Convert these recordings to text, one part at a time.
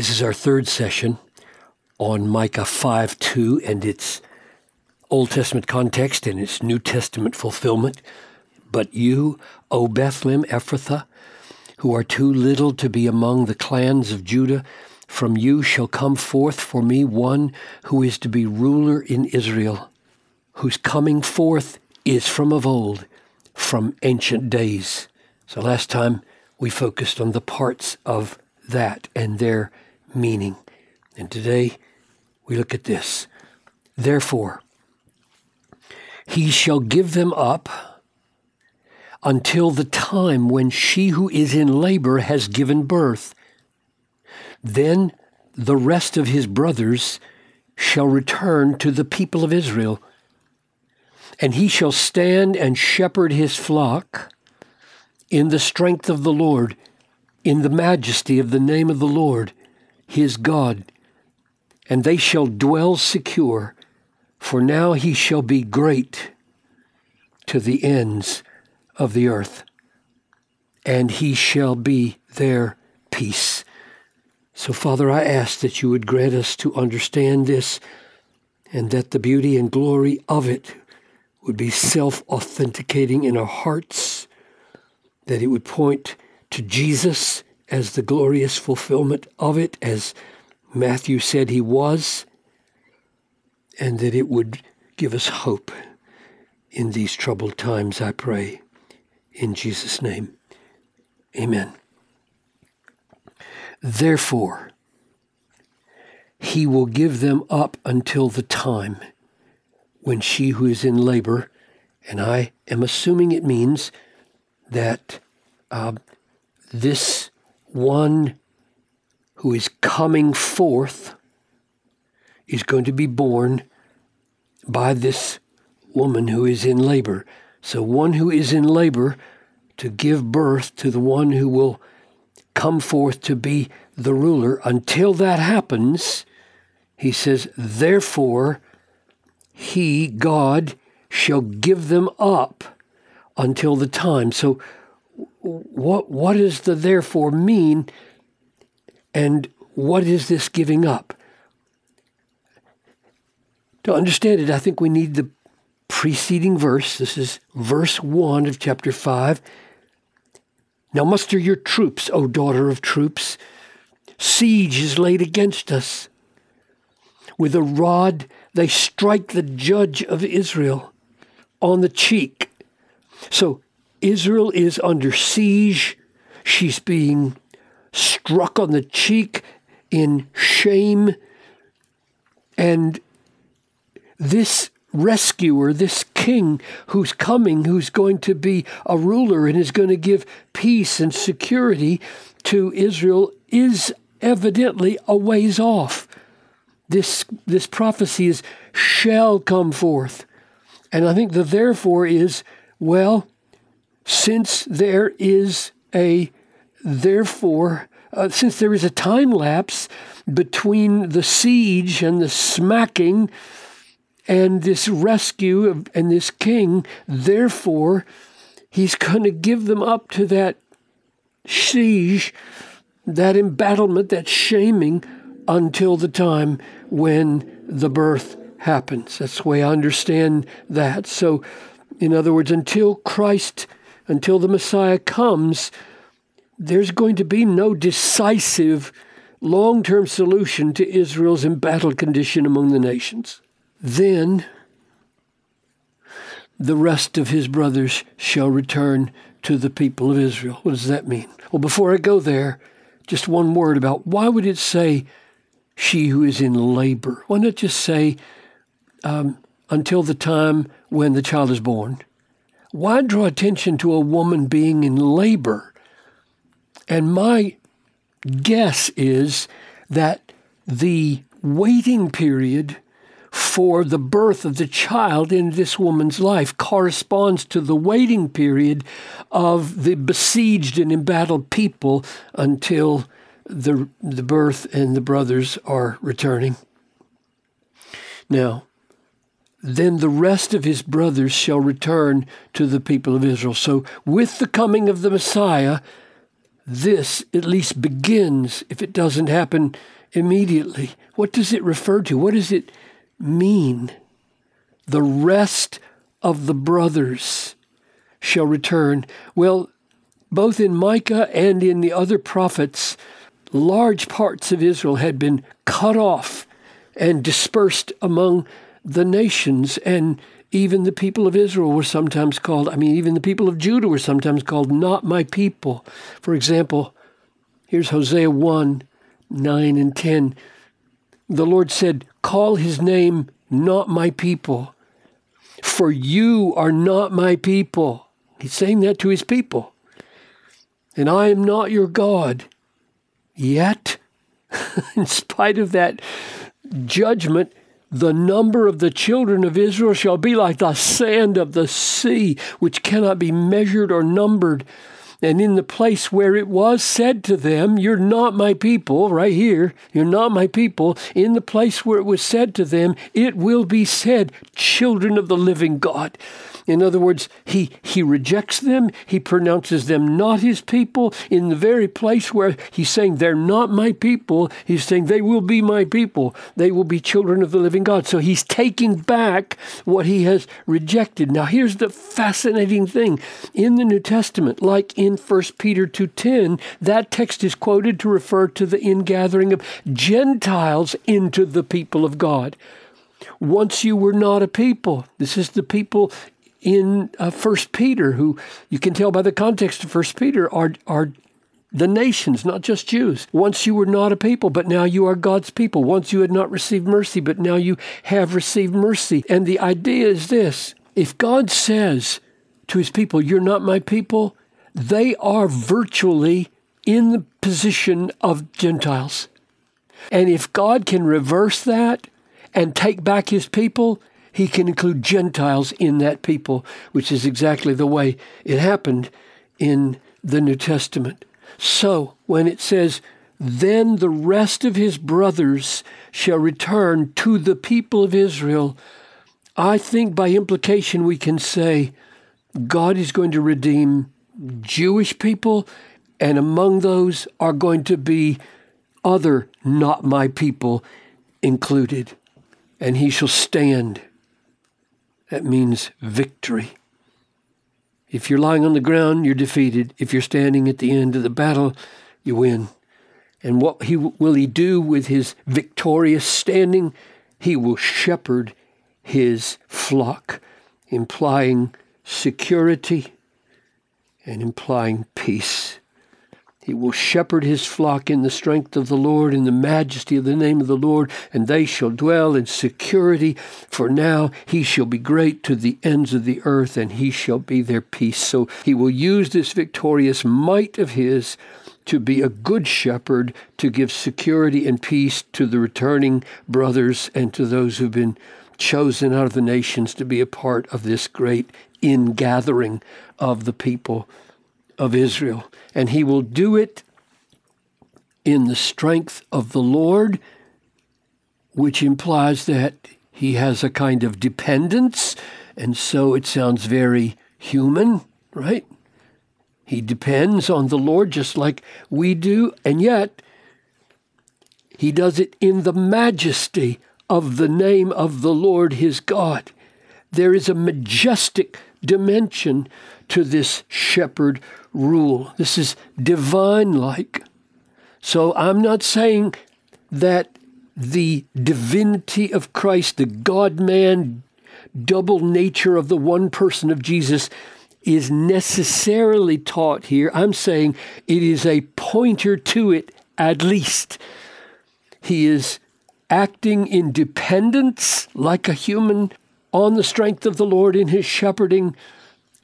This is our third session on Micah 5 2 and its Old Testament context and its New Testament fulfillment. But you, O Bethlehem Ephrathah, who are too little to be among the clans of Judah, from you shall come forth for me one who is to be ruler in Israel, whose coming forth is from of old, from ancient days. So last time we focused on the parts of that and their meaning. And today we look at this. Therefore, he shall give them up until the time when she who is in labor has given birth. Then the rest of his brothers shall return to the people of Israel, and he shall stand and shepherd his flock in the strength of the Lord in the majesty of the name of the Lord, his God, and they shall dwell secure, for now he shall be great to the ends of the earth, and he shall be their peace. So, Father, I ask that you would grant us to understand this and that the beauty and glory of it would be self authenticating in our hearts, that it would point to Jesus as the glorious fulfillment of it, as Matthew said he was, and that it would give us hope in these troubled times, I pray. In Jesus' name, amen. Therefore, he will give them up until the time when she who is in labor, and I am assuming it means that uh, this one who is coming forth is going to be born by this woman who is in labor. So, one who is in labor to give birth to the one who will come forth to be the ruler. Until that happens, he says, therefore, he, God, shall give them up until the time. So, what, what does the therefore mean? And what is this giving up? To understand it, I think we need the preceding verse. This is verse 1 of chapter 5. Now muster your troops, O daughter of troops. Siege is laid against us. With a rod they strike the judge of Israel on the cheek. So Israel is under siege. She's being struck on the cheek in shame. And this rescuer, this king who's coming, who's going to be a ruler and is going to give peace and security to Israel, is evidently a ways off. This, this prophecy is shall come forth. And I think the therefore is, well, since there is a therefore, uh, since there is a time lapse between the siege and the smacking and this rescue of, and this king, therefore, he's going to give them up to that siege, that embattlement, that shaming until the time when the birth happens. That's the way I understand that. So, in other words, until Christ until the Messiah comes, there's going to be no decisive long term solution to Israel's embattled condition among the nations. Then the rest of his brothers shall return to the people of Israel. What does that mean? Well, before I go there, just one word about why would it say she who is in labor? Why not just say um, until the time when the child is born? Why draw attention to a woman being in labor? And my guess is that the waiting period for the birth of the child in this woman's life corresponds to the waiting period of the besieged and embattled people until the, the birth and the brothers are returning. Now, then the rest of his brothers shall return to the people of Israel. So, with the coming of the Messiah, this at least begins if it doesn't happen immediately. What does it refer to? What does it mean? The rest of the brothers shall return. Well, both in Micah and in the other prophets, large parts of Israel had been cut off and dispersed among the nations, and even the people of Israel were sometimes called, I mean, even the people of Judah were sometimes called not my people. For example, here's Hosea 1 9 and 10. The Lord said, Call his name not my people, for you are not my people. He's saying that to his people. And I am not your God. Yet, in spite of that judgment, the number of the children of Israel shall be like the sand of the sea, which cannot be measured or numbered. And in the place where it was said to them, You're not my people, right here, you're not my people, in the place where it was said to them, it will be said, Children of the living God. In other words, he, he rejects them. He pronounces them not his people. In the very place where he's saying they're not my people, he's saying they will be my people. They will be children of the living God. So he's taking back what he has rejected. Now here's the fascinating thing. In the New Testament, like in 1 Peter 2.10, that text is quoted to refer to the ingathering of Gentiles into the people of God. Once you were not a people. This is the people in uh, First Peter, who you can tell by the context of First Peter are are the nations, not just Jews. Once you were not a people, but now you are God's people. Once you had not received mercy, but now you have received mercy. And the idea is this if God says to his people, You're not my people, they are virtually in the position of Gentiles. And if God can reverse that and take back his people, he can include Gentiles in that people, which is exactly the way it happened in the New Testament. So when it says, then the rest of his brothers shall return to the people of Israel, I think by implication we can say God is going to redeem Jewish people, and among those are going to be other not my people included, and he shall stand that means victory. If you're lying on the ground, you're defeated. If you're standing at the end of the battle, you win. And what he, will he do with his victorious standing? He will shepherd his flock, implying security and implying peace. He will shepherd his flock in the strength of the Lord, in the majesty of the name of the Lord, and they shall dwell in security. For now he shall be great to the ends of the earth, and he shall be their peace. So he will use this victorious might of his to be a good shepherd, to give security and peace to the returning brothers and to those who've been chosen out of the nations to be a part of this great ingathering of the people of Israel. And he will do it in the strength of the Lord, which implies that he has a kind of dependence. And so it sounds very human, right? He depends on the Lord just like we do, and yet he does it in the majesty of the name of the Lord his God. There is a majestic dimension to this shepherd rule. This is divine like. So I'm not saying that the divinity of Christ, the God man double nature of the one person of Jesus, is necessarily taught here. I'm saying it is a pointer to it at least. He is acting in dependence like a human on the strength of the Lord in his shepherding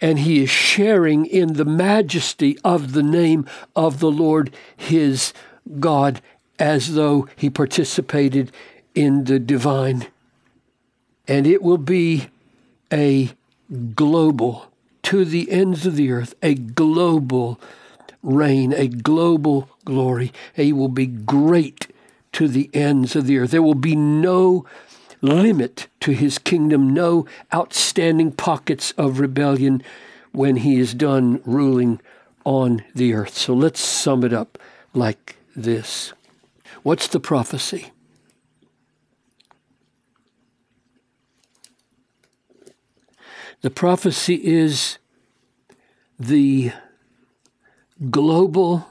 and he is sharing in the majesty of the name of the Lord his God as though he participated in the divine. And it will be a global, to the ends of the earth, a global reign, a global glory. He will be great to the ends of the earth. There will be no limit to his kingdom, no outstanding pockets of rebellion when he is done ruling on the earth. So let's sum it up like this. What's the prophecy? The prophecy is the global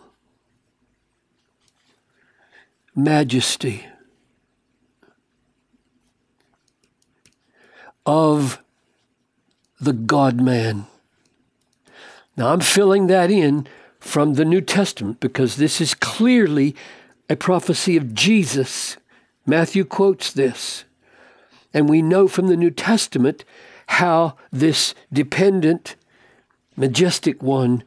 majesty of the God man. Now I'm filling that in from the New Testament because this is clearly a prophecy of Jesus. Matthew quotes this. And we know from the New Testament how this dependent, majestic one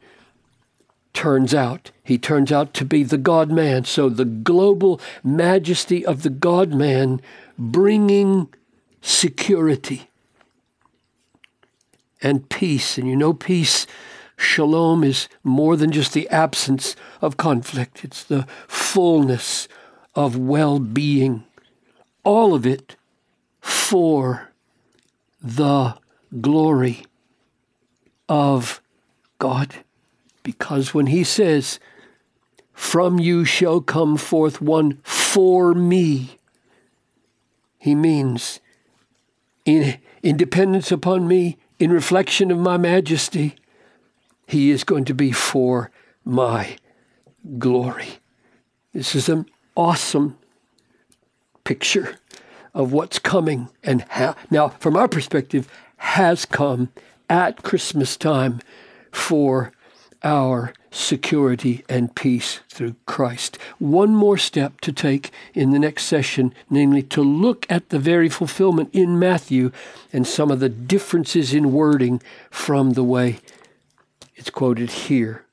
turns out. He turns out to be the God man. So the global majesty of the God man bringing security and peace. And you know, peace, shalom, is more than just the absence of conflict, it's the fullness of well being. All of it for the glory of God. Because when he says, From you shall come forth one for me, he means in, in dependence upon me, in reflection of my majesty, he is going to be for my glory. This is an awesome picture of what's coming and now, from our perspective, has come at Christmas time for our security and peace through Christ. One more step to take in the next session, namely to look at the very fulfillment in Matthew and some of the differences in wording from the way it's quoted here.